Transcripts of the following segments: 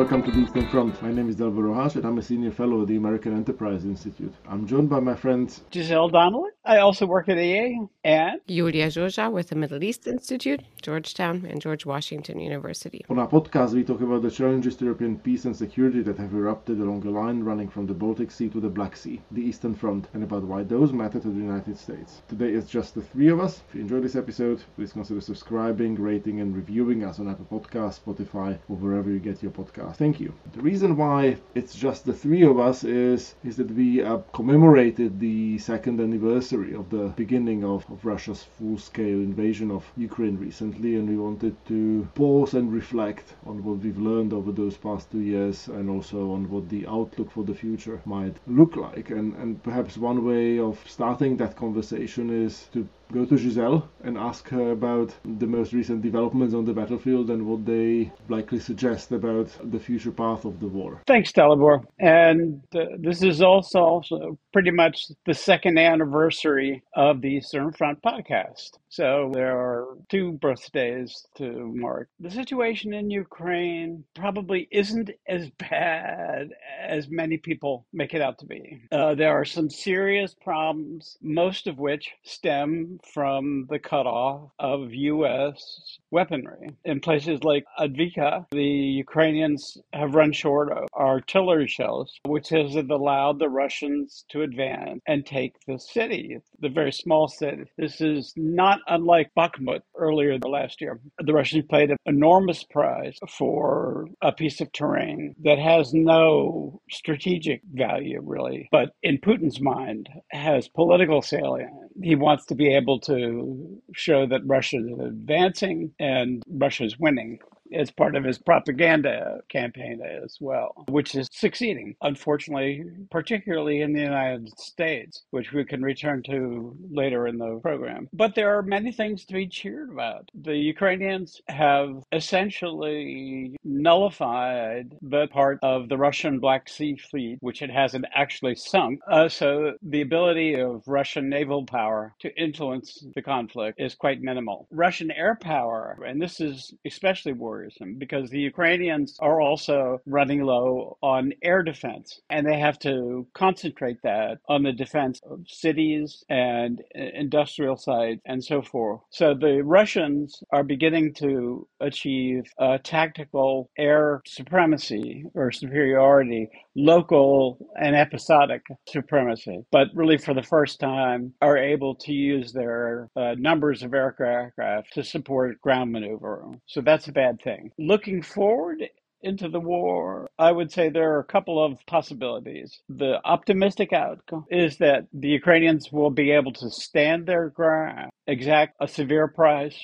welcome to the Eastern Front. My name is Dalibor Rohac and I'm a senior fellow at the American Enterprise Institute. I'm joined by my friends Giselle Donnelly. I also work at AEI and Iulia Joja with the Middle East Institute, Georgetown, and George Washington University. On our podcast, we talk about the challenges to European peace and security that have erupted along a line running from the Baltic Sea to the Black Sea, the Eastern Front, and about why those matter to the United States. Today it's just the three of us. If you enjoyed this episode, please consider subscribing, rating, and reviewing us on Apple Podcasts, Spotify, or wherever you get your podcast. Thank you. The reason why it's just the three of us is is that we uh, commemorated the second anniversary of the beginning of, of Russia's full-scale invasion of Ukraine recently, and we wanted to pause and reflect on what we've learned over those past two years, and also on what the outlook for the future might look like. And and perhaps one way of starting that conversation is to go to Giselle and ask her about the most recent developments on the battlefield and what they likely suggest about the future path of the war. Thanks, Dalibor. And uh, this is also, also pretty much the second anniversary of the Eastern Front podcast. So there are two birthdays to mark. The situation in Ukraine probably isn't as bad as many people make it out to be. Uh, there are some serious problems, most of which stem from the cutoff of U.S. weaponry. In places like Avdiivka, the Ukrainians have run short of artillery shells, which has allowed the Russians to advance and take the city, the very small city. This is not unlike Bakhmut earlier last year. The Russians paid an enormous price for a piece of terrain that has no strategic value, really, but in Putin's mind has political salience. He wants to be able to show that Russia is advancing and Russia is winning as part of his propaganda campaign as well, which is succeeding, unfortunately, particularly in the United States, which we can return to later in the program. But there are many things to be cheered about. The Ukrainians have essentially nullified the part of the Russian Black Sea Fleet, which it hasn't actually sunk. Uh, so the ability of Russian naval power to influence the conflict is quite minimal. Russian air power, and this is especially worrisome worrisome because the Ukrainians are also running low on air defense and they have to concentrate that on the defense of cities and uh, industrial sites and so forth. So the Russians are beginning to achieve a tactical air supremacy or superiority, local and episodic supremacy, but really for the first time are able to use their uh, numbers of aircraft to support ground maneuver. So that's a bad thing thing. Looking forward, into the war, I would say there are a couple of possibilities. The optimistic outcome is that the Ukrainians will be able to stand their ground, exact a severe price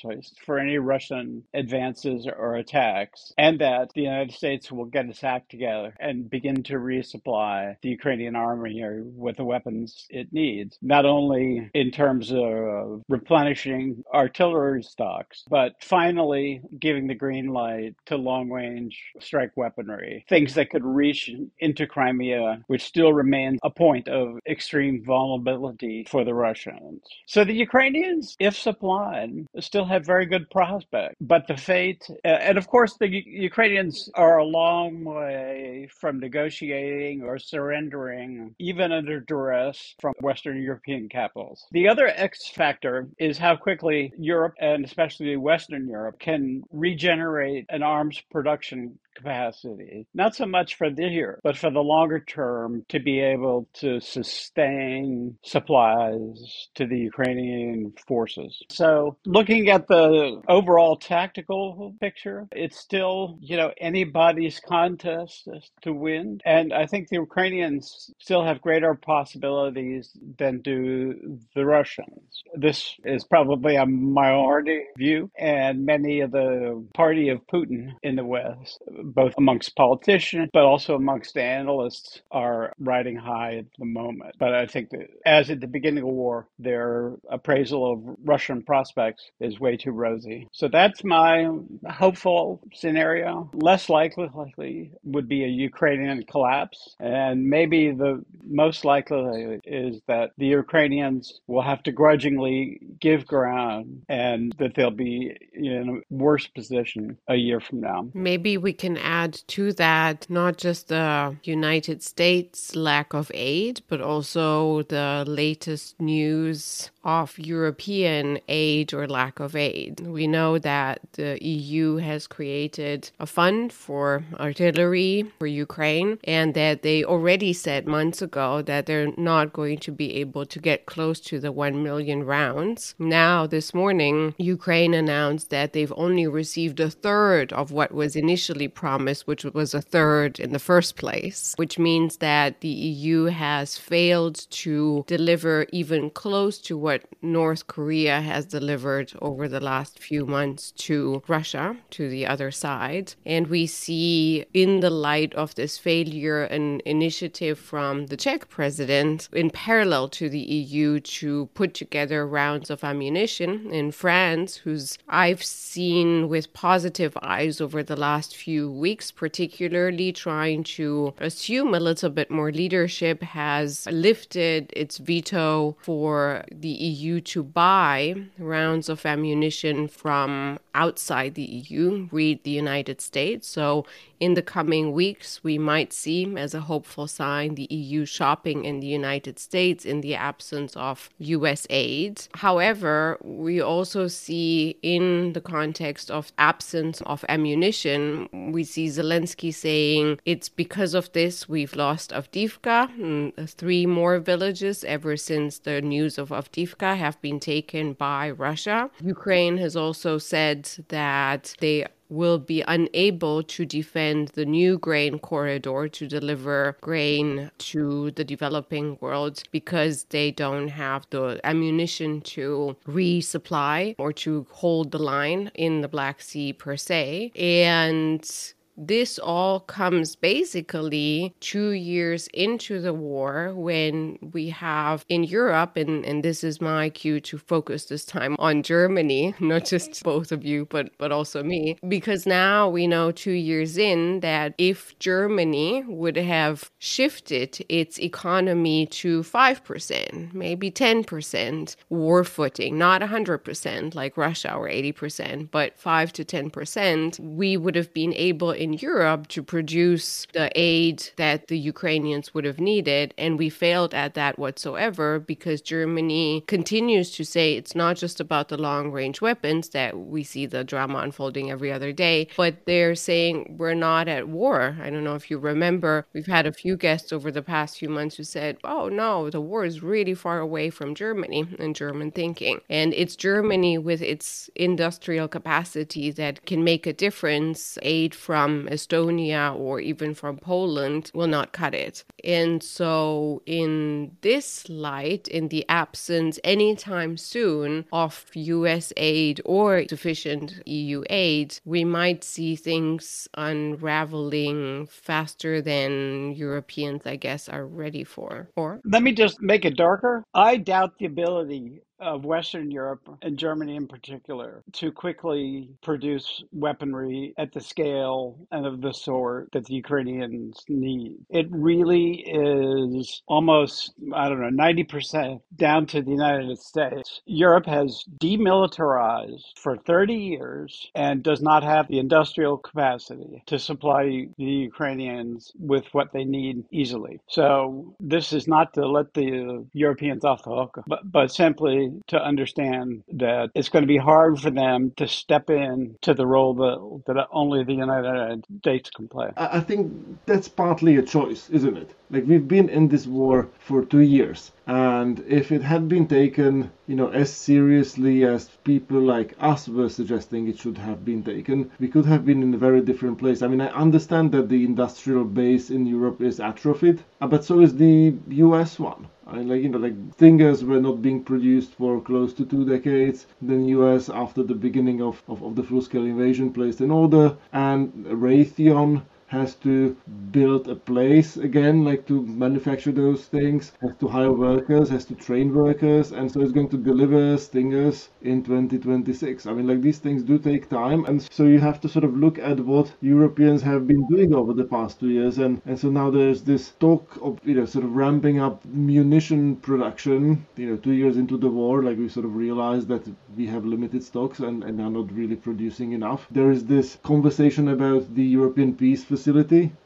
for any Russian advances or attacks, and that the United States will get its act together and begin to resupply the Ukrainian army with the weapons it needs, not only in terms of replenishing artillery stocks, but finally giving the green light to long range strike weaponry, things that could reach into Crimea, which still remains a point of extreme vulnerability for the Russians. So the Ukrainians, if supplied, still have very good prospects. But the fate, uh, and of course, the Ukrainians are a long way from negotiating or surrendering, even under duress, from Western European capitals. The other X factor is how quickly Europe, and especially Western Europe, can regenerate an arms production capacity, not so much for this year, but for the longer term to be able to sustain supplies to the Ukrainian forces. So, looking at the overall tactical picture, it's still, you know, anybody's contest to win. And I think the Ukrainians still have greater possibilities than do the Russians. This is probably a minority view, and many of the party of Putin in the West both amongst politicians, but also amongst analysts, are riding high at the moment. But I think that as at the beginning of the war, their appraisal of Russian prospects is way too rosy. So that's my hopeful scenario. Less likely, likely would be a Ukrainian collapse. And maybe the most likely is that the Ukrainians will have to grudgingly give ground and that they'll be in a worse position a year from now. Maybe we can add to that not just the United States lack of aid, but also the latest news of European aid or lack of aid. We know that the EU has created a fund for artillery for Ukraine and that they already said months ago that they're not going to be able to get close to the 1 million rounds. Now, this morning, Ukraine announced that they've only received a third of what was initially promised, which was a third in the first place, which means that the EU has failed to deliver even close to what what North Korea has delivered over the last few months to Russia, to the other side. And we see, in the light of this failure, an initiative from the Czech president in parallel to the EU to put together rounds of ammunition in France, whose I've seen with positive eyes over the last few weeks, particularly trying to assume a little bit more leadership, has lifted its veto for the EU to buy rounds of ammunition from outside the EU, read the United States. So in the coming weeks, we might see, as a hopeful sign, the EU shopping in the United States in the absence of US aid. However, we also see, in the context of absence of ammunition, we see Zelensky saying it's because of this we've lost Avdiivka, mm, three more villages ever since the news of Avdiivka have been taken by Russia. Ukraine has also said that they will be unable to defend the new grain corridor to deliver grain to the developing world because they don't have the ammunition to resupply or to hold the line in the Black Sea per se. And this all comes basically two years into the war when we have in Europe, and, and this is my cue to focus this time on Germany, not just both of you, but, but also me, because now we know two years in that if Germany would have shifted its economy to 5%, maybe 10% war footing, not 100% like Russia or 80%, but 5 to 10%, we would have been able in in Europe to produce the aid that the Ukrainians would have needed. And we failed at that whatsoever because Germany continues to say it's not just about the long range weapons that we see the drama unfolding every other day, but they're saying we're not at war. I don't know if you remember, we've had a few guests over the past few months who said, oh no, the war is really far away from Germany and German thinking. And it's Germany with its industrial capacity that can make a difference. Aid from Estonia or even from Poland will not cut it. And so, in this light, in the absence anytime soon of US aid or sufficient EU aid, we might see things unraveling faster than Europeans, I guess, are ready for. Or let me just make it darker. I doubt the ability of Western Europe and Germany in particular to quickly produce weaponry at the scale and of the sort that the Ukrainians need. It really is almost, I don't know, 90% down to the United States. Europe has demilitarized for 30 years and does not have the industrial capacity to supply the Ukrainians with what they need easily. So this is not to let the Europeans off the hook, but, but simply to understand that it's going to be hard for them to step in to the role that, that only the United States can play. I think that's partly a choice, isn't it? Like we've been in this war for two years, and if it had been taken, you know, as seriously as people like us were suggesting it should have been taken, we could have been in a very different place. I mean, I understand that the industrial base in Europe is atrophied, uh, but so is the U.S. one. I like you know like Stingers were not being produced for close to two decades. Then US after the beginning of, of, of the full scale invasion placed an order and Raytheon has to build a place again, like to manufacture those things, has to hire workers, has to train workers, and so it's going to deliver stingers in 2026. I mean, like these things do take time, and so you have to sort of look at what Europeans have been doing over the past two years, and, and so now there's this talk of you know sort of ramping up munition production. You know, two years into the war, like we sort of realized that we have limited stocks and, and are not really producing enough. There is this conversation about the European Peace Facility,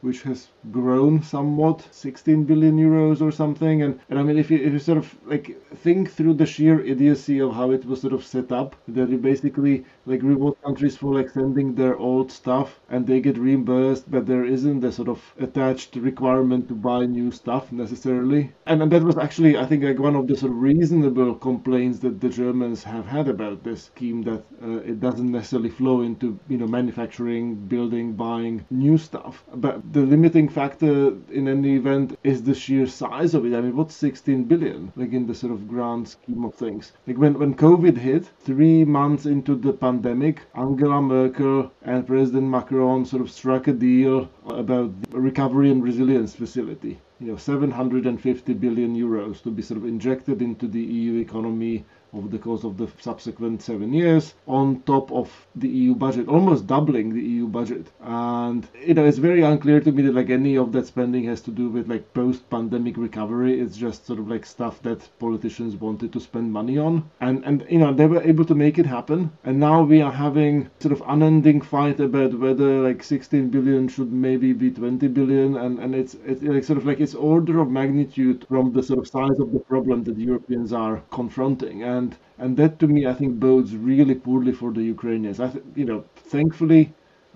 which has grown somewhat, 16 billion euros or something. And, and I mean, if you, if you sort of like think through the sheer idiocy of how it was sort of set up, that you basically like reward countries for like sending their old stuff and they get reimbursed, but there isn't a sort of attached requirement to buy new stuff necessarily. And, and that was actually, I think, like one of the sort of reasonable complaints that the Germans have had about this scheme that uh, it doesn't necessarily flow into you know manufacturing, building, buying new stuff. But the limiting factor in any event is the sheer size of it. I mean, what's 16 billion? Like in the sort of grand scheme of things. Like when when COVID hit, three months into the pandemic, Angela Merkel and President Macron sort of struck a deal about the recovery and resilience facility. You know 750 billion euros to be sort of injected into the EU economy over the course of the subsequent seven years on top of the EU budget, almost doubling the EU budget. And you know, it's very unclear to me that like any of that spending has to do with like post-pandemic recovery. It's just sort of like stuff that politicians wanted to spend money on, and and you know they were able to make it happen. And now we are having sort of unending fight about whether like 16 billion should maybe be 20 billion, and and it's it's like sort of like it's order of magnitude from the sort of size of the problem that Europeans are confronting. And and and that to me I think bodes really poorly for the Ukrainians. I th- you know thankfully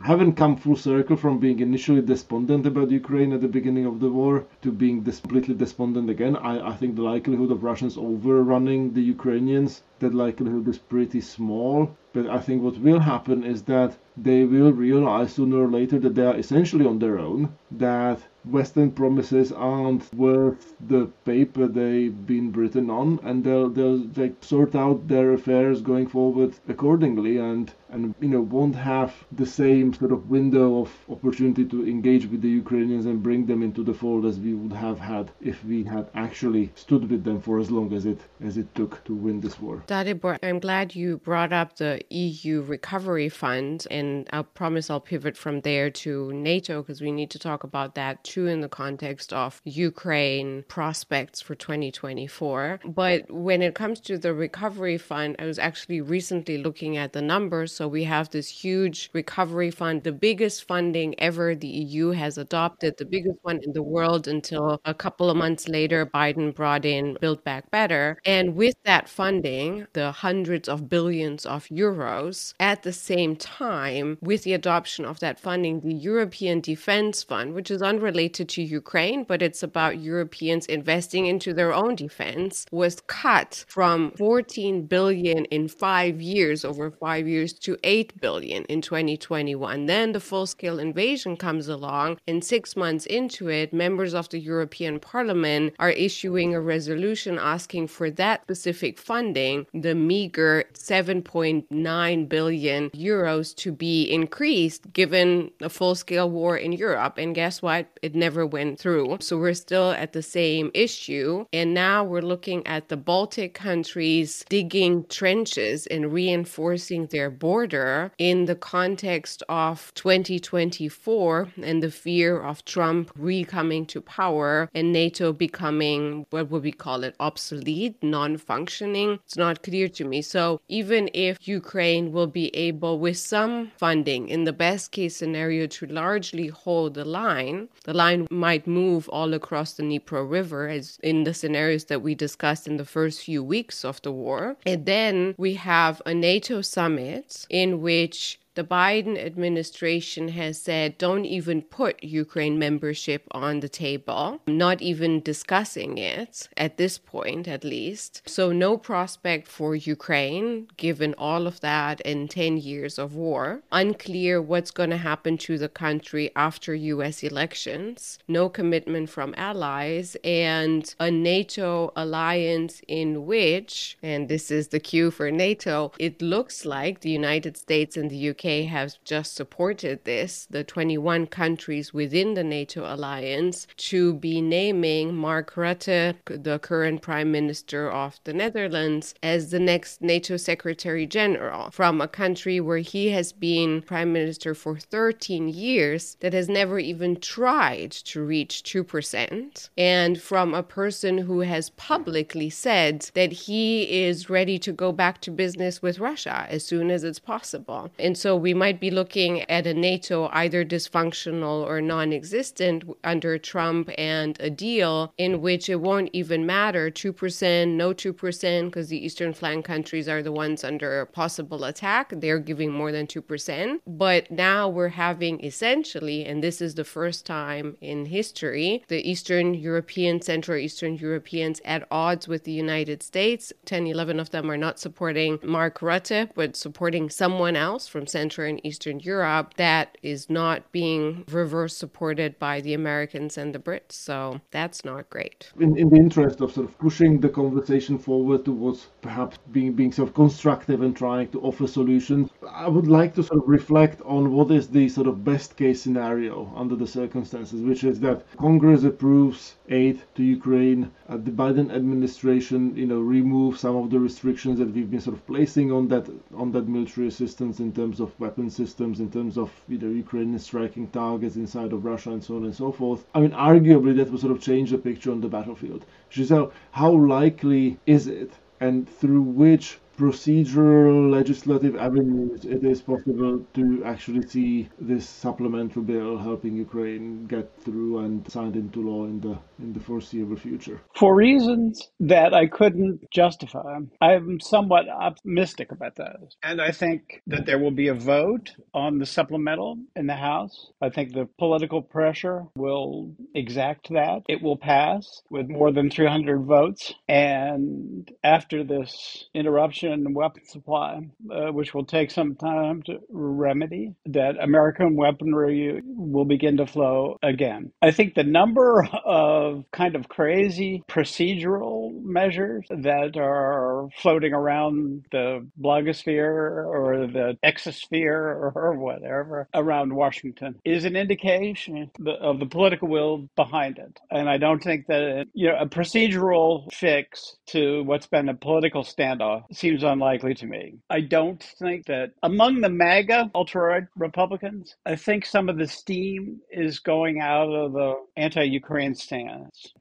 I haven't come full circle from being initially despondent about Ukraine at the beginning of the war to being completely despondent again. I, I think the likelihood of Russians overrunning the Ukrainians, that likelihood is pretty small. But I think what will happen is that they will realize sooner or later that they are essentially on their own, that Western promises aren't worth the paper they've been written on, and they'll they'll like sort out their affairs going forward accordingly, and and you know won't have the same sort of window of opportunity to engage with the Ukrainians and bring them into the fold as we would have had if we had actually stood with them for as long as it as it took to win this war. Dalibor, I'm glad you brought up the EU Recovery Fund, and I promise I'll pivot from there to NATO because we need to talk about that too in the context of Ukraine prospects for 2024. But when it comes to the recovery fund, I was actually recently looking at the numbers. So we have this huge recovery fund, the biggest funding ever the EU has adopted, the biggest one in the world until a couple of months later, Biden brought in Build Back Better. And with that funding, the hundreds of billions of euros, at the same time, with the adoption of that funding, the European Defense Fund, which is unrelated related to Ukraine, but it's about Europeans investing into their own defense, was cut from 14 billion in five years, over five years, to 8 billion in 2021. Then the full scale invasion comes along, and six months into it, members of the European Parliament are issuing a resolution asking for that specific funding, the meager 7.9 billion euros, to be increased given a full scale war in Europe. And guess what? It never went through. So we're still at the same issue. And now we're looking at the Baltic countries digging trenches and reinforcing their border in the context of 2024 and the fear of Trump re coming to power and NATO becoming, what would we call it, obsolete, non functioning. It's not clear to me. So even if Ukraine will be able, with some funding, in the best case scenario, to largely hold the line, the line might move all across the Dnipro River, as in the scenarios that we discussed in the first few weeks of the war. And then we have a NATO summit in which the Biden administration has said don't even put Ukraine membership on the table, not even discussing it at this point, at least. So, no prospect for Ukraine, given all of that in 10 years of war. Unclear what's going to happen to the country after US elections. No commitment from allies, and a NATO alliance in which, and this is the cue for NATO, it looks like the United States and the UK Have just supported this, the 21 countries within the NATO alliance, to be naming Mark Rutte, the current Prime Minister of the Netherlands, as the next NATO Secretary General from a country where he has been Prime Minister for 13 years that has never even tried to reach 2%, and from a person who has publicly said that he is ready to go back to business with Russia as soon as it's possible. And so we might be looking at a NATO either dysfunctional or non existent under Trump and a deal in which it won't even matter 2%, no 2%, because the Eastern flank countries are the ones under possible attack. They're giving more than 2%. But now we're having essentially, and this is the first time in history, the Eastern European, Central Eastern Europeans at odds with the United States. 10, 11 of them are not supporting Mark Rutte, but supporting someone else from Central and Eastern Europe that is not being reverse supported by the Americans and the Brits. So that's not great. In, in the interest of sort of pushing the conversation forward towards perhaps being being sort of constructive and trying to offer solutions, I would like to sort of reflect on what is the sort of best case scenario under the circumstances, which is that Congress approves aid to Ukraine, uh, the Biden administration, you know, remove some of the restrictions that we've been sort of placing on that on that military assistance in terms of weapon systems, in terms of you know Ukraine striking targets inside of Russia and so on and so forth. I mean, arguably that will sort of change the picture on the battlefield. So, how likely is it, and through which procedural legislative avenues it is possible to actually see this supplemental bill helping Ukraine get through and signed into law in the in the foreseeable future. For reasons that I couldn't justify, I'm somewhat optimistic about that. And I think that there will be a vote on the supplemental in the House. I think the political pressure will exact that. It will pass with more than 300 votes. And after this interruption and weapon supply, uh, which will take some time to remedy, that American weaponry will begin to flow again. I think the number of kind of crazy procedural measures that are floating around the blogosphere or the exosphere or whatever around Washington is an indication of the political will behind it. And I don't think that, you know, a procedural fix to what's been a political standoff seems unlikely to me. I don't think that among the MAGA ultra Republicans, I think some of the steam is going out of the anti Ukraine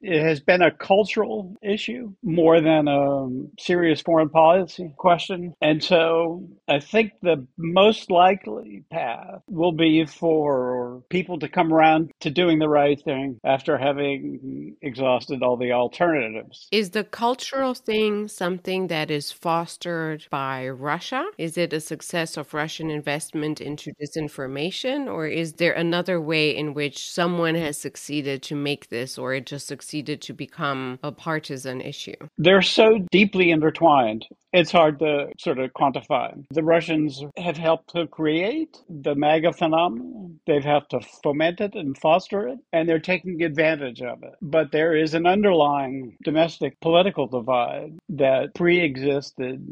It has been a cultural issue more than a serious foreign policy question. And so I think the most likely path will be for people to come around to doing the right thing after having exhausted all the alternatives. Is the cultural thing something that is fostered? by Russia? Is it a success of Russian investment into disinformation? Or is there another way in which someone has succeeded to make this, or just succeeded to become a partisan issue? They're so deeply intertwined it's hard to sort of quantify. The Russians have helped to create the MAGA phenomenon. They've helped to foment it and foster it, and they're taking advantage of it. But there is an underlying domestic political divide that pre existed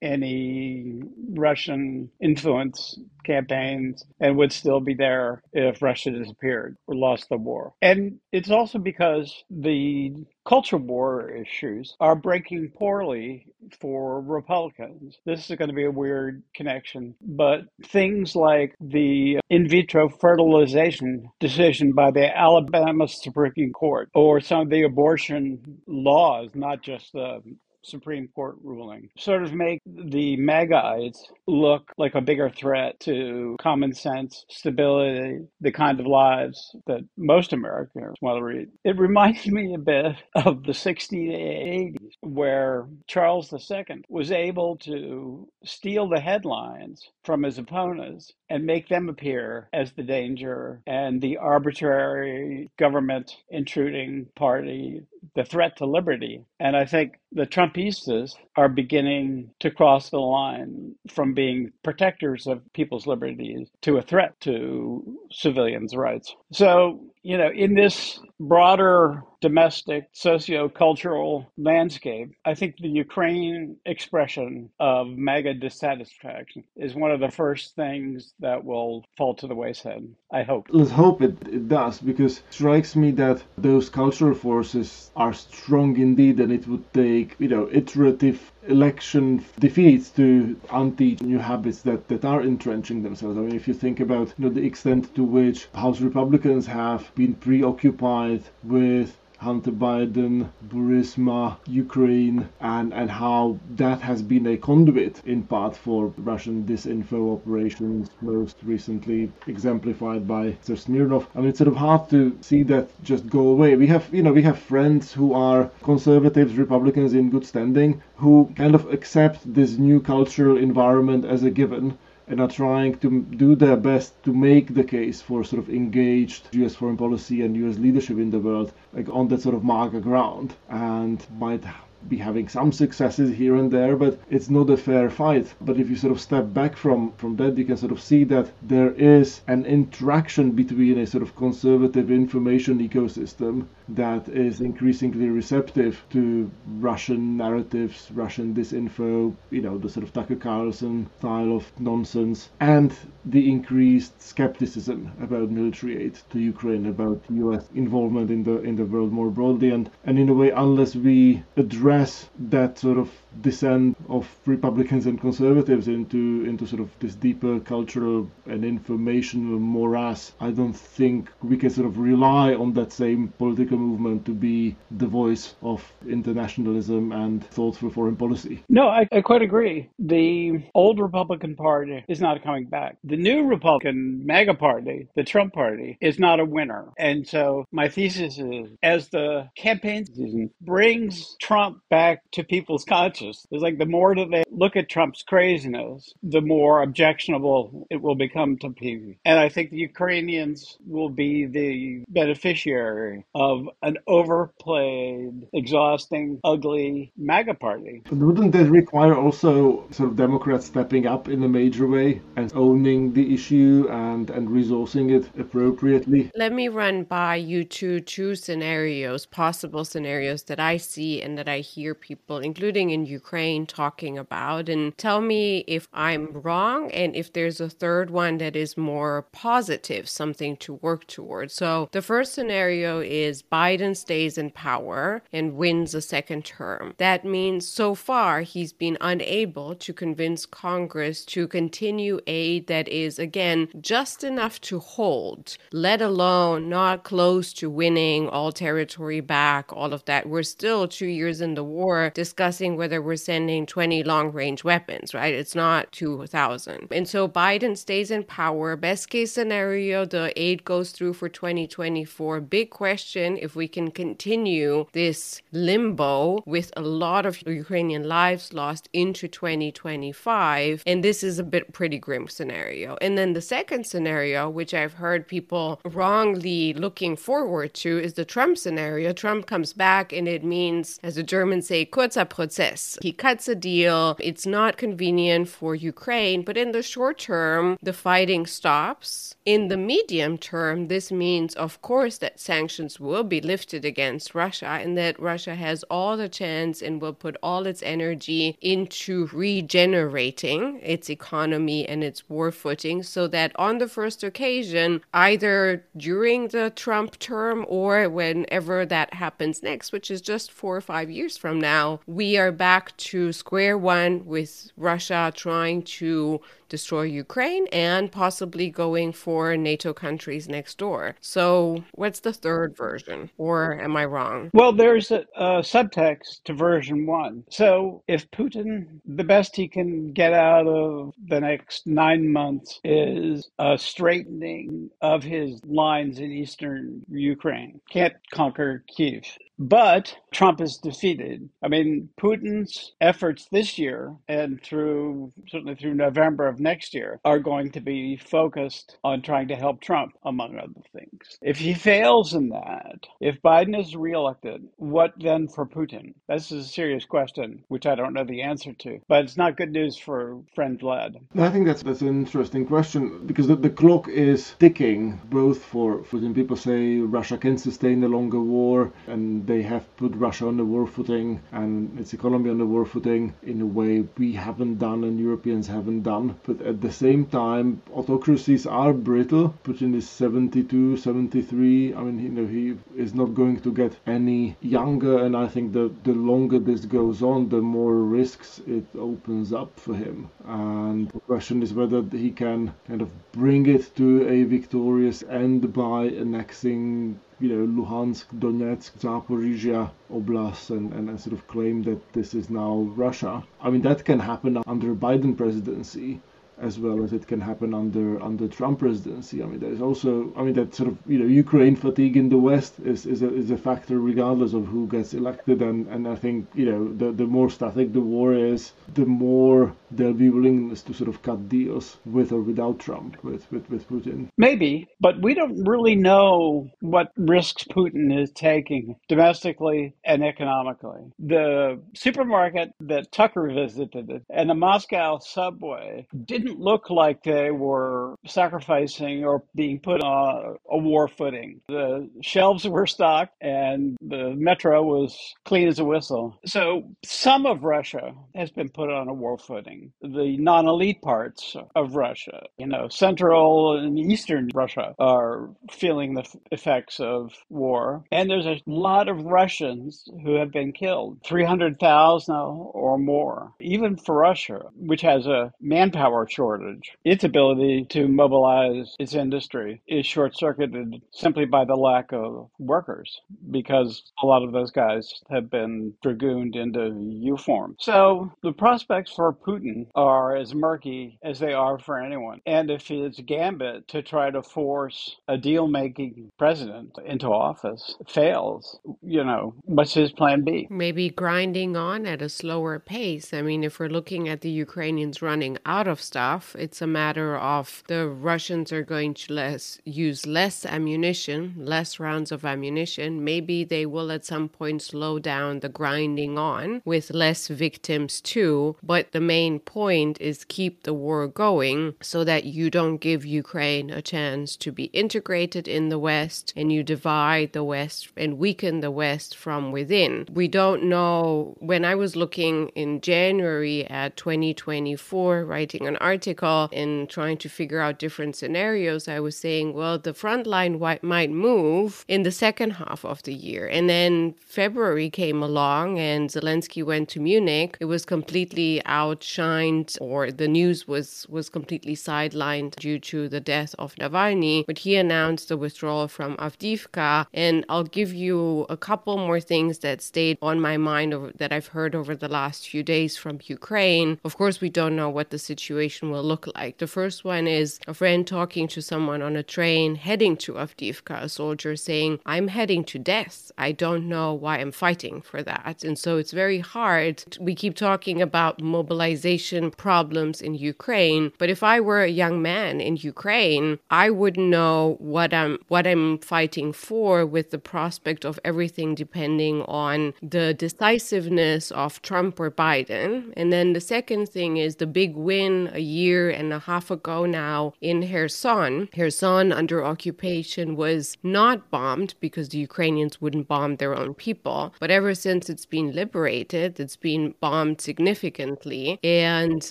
any Russian influence campaigns and would still be there if Russia disappeared or lost the war. And it's also because the culture war issues are breaking poorly for Republicans. This is going to be a weird connection, but things like the in vitro fertilization decision by the Alabama Supreme Court or some of the abortion laws, not just the Supreme Court ruling sort of make the MAGAites look like a bigger threat to common sense, stability, the kind of lives that most Americans want to lead. It reminds me a bit of the 60s and 80s, where Charles II was able to steal the headlines from his opponents and make them appear as the danger and the arbitrary government intruding party, the threat to liberty. And I think the Trumpistas are beginning to cross the line from being protectors of people's liberties to a threat to civilians' rights. So, you know, in this broader domestic socio-cultural landscape, I think the Ukraine expression of MAGA dissatisfaction is one of the first things that will fall to the wayside. I hope. Let's hope it, it does, because it strikes me that those cultural forces are strong indeed, and it would take, you know, iterative election defeats to unteach new habits that, that are entrenching themselves. I mean, if you think about you know, the extent to which House Republicans have been preoccupied with Hunter Biden, Burisma, Ukraine, and, and how that has been a conduit in part for Russian disinfo operations, most recently exemplified by Sir Smirnov. I mean, it's sort of hard to see that just go away. We have, you know, we have friends who are conservatives, Republicans in good standing, who kind of accept this new cultural environment as a given and are trying to do their best to make the case for sort of engaged US foreign policy and US leadership in the world, like on that sort of MAGA ground, and might be having some successes here and there, but it's not a fair fight. But if you sort of step back from from that, you can sort of see that there is an interaction between a sort of conservative information ecosystem that is increasingly receptive to Russian narratives, Russian disinfo, you know, the sort of Tucker Carlson style of nonsense, and the increased skepticism about military aid to Ukraine, about U.S. involvement in the in the world more broadly, and and in a way, unless we address that sort of descent of Republicans and conservatives into into sort of this deeper cultural and informational morass, I don't think we can sort of rely on that same political movement to be the voice of internationalism and thoughtful foreign policy. No, I, I quite agree. The old Republican Party is not coming back. The new Republican MAGA Party, the Trump Party, is not a winner. And so my thesis is as the campaign season brings Trump back to people's conscience, it's like the more that they look at Trump's craziness, the more objectionable it will become to people. And I think the Ukrainians will be the beneficiary of an overplayed, exhausting, ugly MAGA party. But wouldn't that require also sort of Democrats stepping up in a major way and owning the issue and, and resourcing it appropriately? Let me run by you two two scenarios, possible scenarios that I see and that I hear people, including in Ukraine, talking about. And tell me if I'm wrong and if there's a third one that is more positive, something to work towards. So the first scenario is Biden stays in power and wins a second term. That means so far he's been unable to convince Congress to continue aid that is, again, just enough to hold, let alone not close to winning all territory back, all of that. We're still two years in the war discussing whether we're sending 20 long range weapons, right? It's not 2,000. And so Biden stays in power. Best case scenario, the aid goes through for 2024. Big question if we can continue this limbo with a lot of Ukrainian lives lost into 2025. And this is a bit pretty grim scenario. And then the second scenario, which I've heard people wrongly looking forward to, is the Trump scenario. Trump comes back and it means, as the Germans say, kurzer Prozess. He cuts a deal. It's not convenient for Ukraine, but in the short term, the fighting stops. In the medium term, this means, of course, that sanctions will be lifted against Russia and that Russia has all the chance and will put all its energy into regenerating its economy and its war footing so that on the first occasion, either during the Trump term or whenever that happens next, which is just four or five years from now, we are back to square one with Russia trying to destroy Ukraine and possibly going for NATO countries next door. So, what's the third version? Or am I wrong? Well, there's a, a, subtext to version one. So, if Putin, the best he can get out of the next nine months is a straightening of his lines in eastern Ukraine, can't conquer Kiev But Trump is defeated. I mean, Putin's efforts this year and through certainly through November of next year are going to be focused on trying to help Trump, among other things. If he fails in that, if Biden is reelected, what then for Putin? This is a serious question, which I don't know the answer to. But it's not good news for friend Vlad. I think that's that's an interesting question because the, the clock is ticking both for Putin. People say Russia can sustain a longer war and they have put Russia on the war footing and its economy on the war footing in a way we haven't done and Europeans haven't done. But at the same time, autocracies are brittle. Putin is 72, 73. I mean, you know, he is not going to get any younger, and I think the the longer this goes on, the more risks it opens up for him. And the question is whether he can kind of bring it to a victorious end by annexing you know, Luhansk, Donetsk, Zaporizhia Oblast and, and, and sort of claim that this is now Russia. I mean, that can happen under Biden presidency as well as it can happen under under Trump presidency. I mean, there's also, I mean, that sort of you know Ukraine fatigue in the West is is a, is a factor regardless of who gets elected, and and I think you know the the more static the war is, the more there'll be willingness to sort of cut deals with or without Trump with with with Putin. Maybe, but we don't really know what risks Putin is taking domestically and economically. The supermarket that Tucker visited and the Moscow subway didn't didn't look like they were sacrificing or being put on a war footing. The shelves were stocked and the metro was clean as a whistle. So some of Russia has been put on a war footing. The non elite parts of Russia, you know, central and eastern Russia are feeling the effects of war. And there's a lot of Russians who have been killed 300,000 or more, even for Russia, which has a manpower shortage. Its ability to mobilize its industry is short circuited simply by the lack of workers because a lot of those guys have been dragooned into U form. So the prospects for Putin are as murky as they are for anyone. And if his gambit to try to force a deal making president into office fails, you know, what's his plan B? Maybe grinding on at a slower pace. I mean, if we're looking at the Ukrainians running out of stuff. It's a matter of the Russians are going to less use less ammunition, less rounds of ammunition. Maybe they will at some point slow down the grinding on with less victims too. But the main point is keep the war going so that you don't give Ukraine a chance to be integrated in the West and you divide the West and weaken the West from within. We don't know. When I was looking in January at 2024, writing an article, in trying to figure out different scenarios, I was saying, well, the front line might move in the second half of the year. And then February came along and Zelensky went to Munich. It was completely outshined, or the news was, was completely sidelined due to the death of Navalny. But he announced the withdrawal from Avdiivka. And I'll give you a couple more things that stayed on my mind over, that I've heard over the last few days from Ukraine. Of course, we don't know what the situation will look like. The first one is a friend talking to someone on a train heading to Avdiivka, a soldier saying, I'm heading to death. I don't know why I'm fighting for that. And so it's very hard. We keep talking about mobilization problems in Ukraine, but if I were a young man in Ukraine, I wouldn't know what I'm what I'm fighting for with the prospect of everything depending on the decisiveness of Trump or Biden. And then the second thing is the big win a year and a half ago now in Kherson. Kherson, under occupation, was not bombed because the Ukrainians wouldn't bomb their own people. But ever since it's been liberated, it's been bombed significantly. And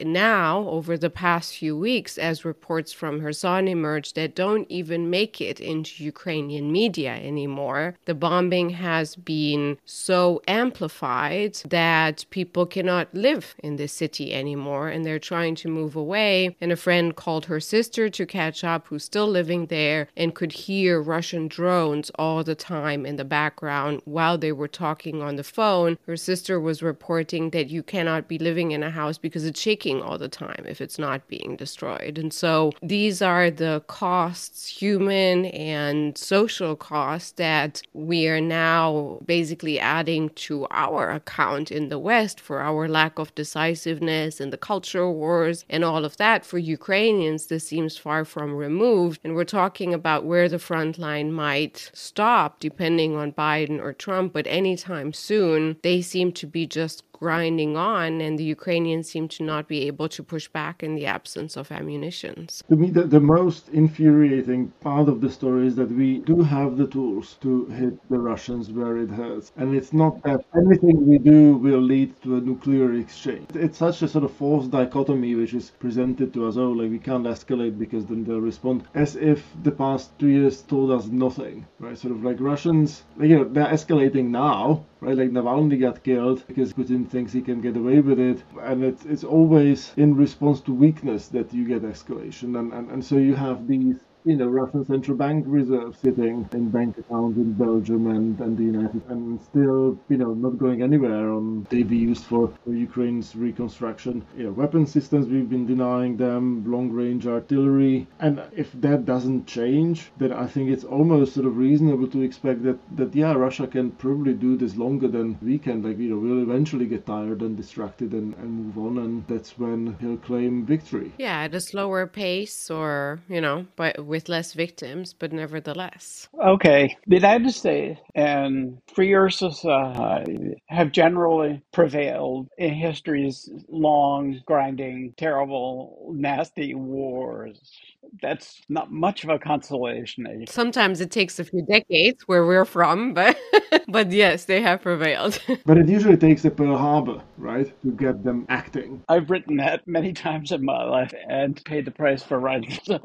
now, over the past few weeks, as reports from Kherson emerge that don't even make it into Ukrainian media anymore, the bombing has been so amplified that people cannot live in the city anymore and they're trying to move away, and a friend called her sister to catch up who's still living there and could hear Russian drones all the time in the background while they were talking on the phone. Her sister was reporting that you cannot be living in a house because it's shaking all the time if it's not being destroyed. And so these are the costs, human and social costs, that we are now basically adding to our account in the West for our lack of decisiveness and the culture wars and all of that. For Ukrainians, this seems far from removed. And we're talking about where the front line might stop depending on Biden or Trump, but anytime soon, they seem to be just grinding on, and the Ukrainians seem to not be able to push back in the absence of ammunitions. To me, the, the most infuriating part of the story is that we do have the tools to hit the Russians where it hurts. And it's not that anything we do will lead to a nuclear exchange. It's such a sort of false dichotomy which is presented to us oh, like we can't escalate because then they'll respond, as if the past two years told us nothing, right? Sort of like Russians, you know, they're escalating now, right? Like Navalny got killed because Putin thinks he can get away with it, and it's it's always in response to weakness that you get escalation, and and, and so you have these you know, Russian central bank reserves sitting in bank accounts in Belgium and, and the United and still, you know, not going anywhere on they be used for, for Ukraine's reconstruction. You know, weapon systems we've been denying them, long range artillery. And if that doesn't change, then I think it's almost sort of reasonable to expect that, that yeah, Russia can probably do this longer than we can. Like, you know, we'll eventually get tired and distracted and, and move on and that's when he'll claim victory. Yeah, at a slower pace or, you know, but with less victims, but nevertheless. Okay. The United States and freer society have generally prevailed in history's long, grinding, terrible, nasty wars. That's not much of a consolation. Eh? Sometimes it takes a few decades where we're from, but but yes, they have prevailed. but it usually takes a Pearl Harbor, right, to get them acting. I've written that many times in my life and paid the price for writing. So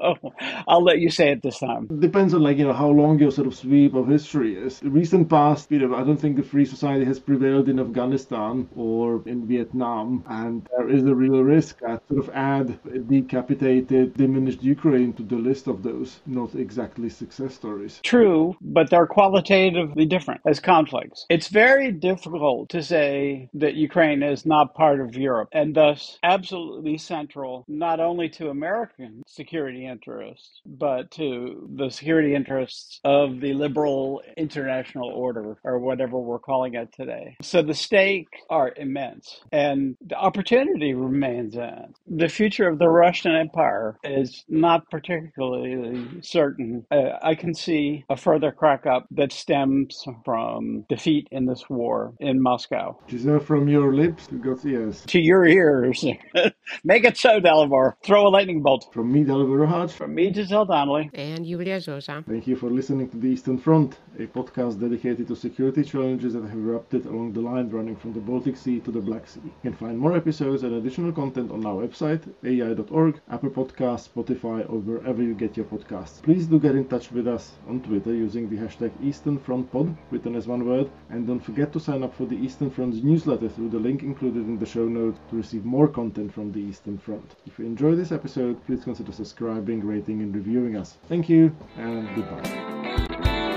I'll let you say it this time. It depends on like you know how long your sort of sweep of history is. The recent past, you know, I don't think the free society has prevailed in Afghanistan or in Vietnam, and there is a real risk that sort of add decapitated, diminished Ukraine to the list of those not exactly success stories. True, but they're qualitatively different as conflicts. It's very difficult to say that Ukraine is not part of Europe and thus absolutely central not only to American security interests, but to the security interests of the liberal international order or whatever we're calling it today. So the stakes are immense and the opportunity remains in. The future of the Russian Empire is not particularly certain. Uh, I can see a further crack up that stems from defeat in this war in Moscow. Giselle, from your lips to God's ears. To your ears. Make it so, Dalibor. Throw a lightning bolt. From me, Dalibor Rohac. From me, Giselle Donnelly. And Iulia Joja. Thank you for listening to The Eastern Front, a podcast dedicated to security challenges that have erupted along the line running from the Baltic Sea to the Black Sea. You can find more episodes and additional content on our website, aei.org, Apple Podcasts, Spotify, or wherever you get your podcasts. Please do get in touch with us on Twitter using the hashtag EasternFrontPod, written as one word, and don't forget to sign up for the Eastern Front's newsletter through the link included in the show notes to receive more content from the Eastern Front. If you enjoyed this episode, please consider subscribing, rating, and reviewing us. Thank you, and goodbye.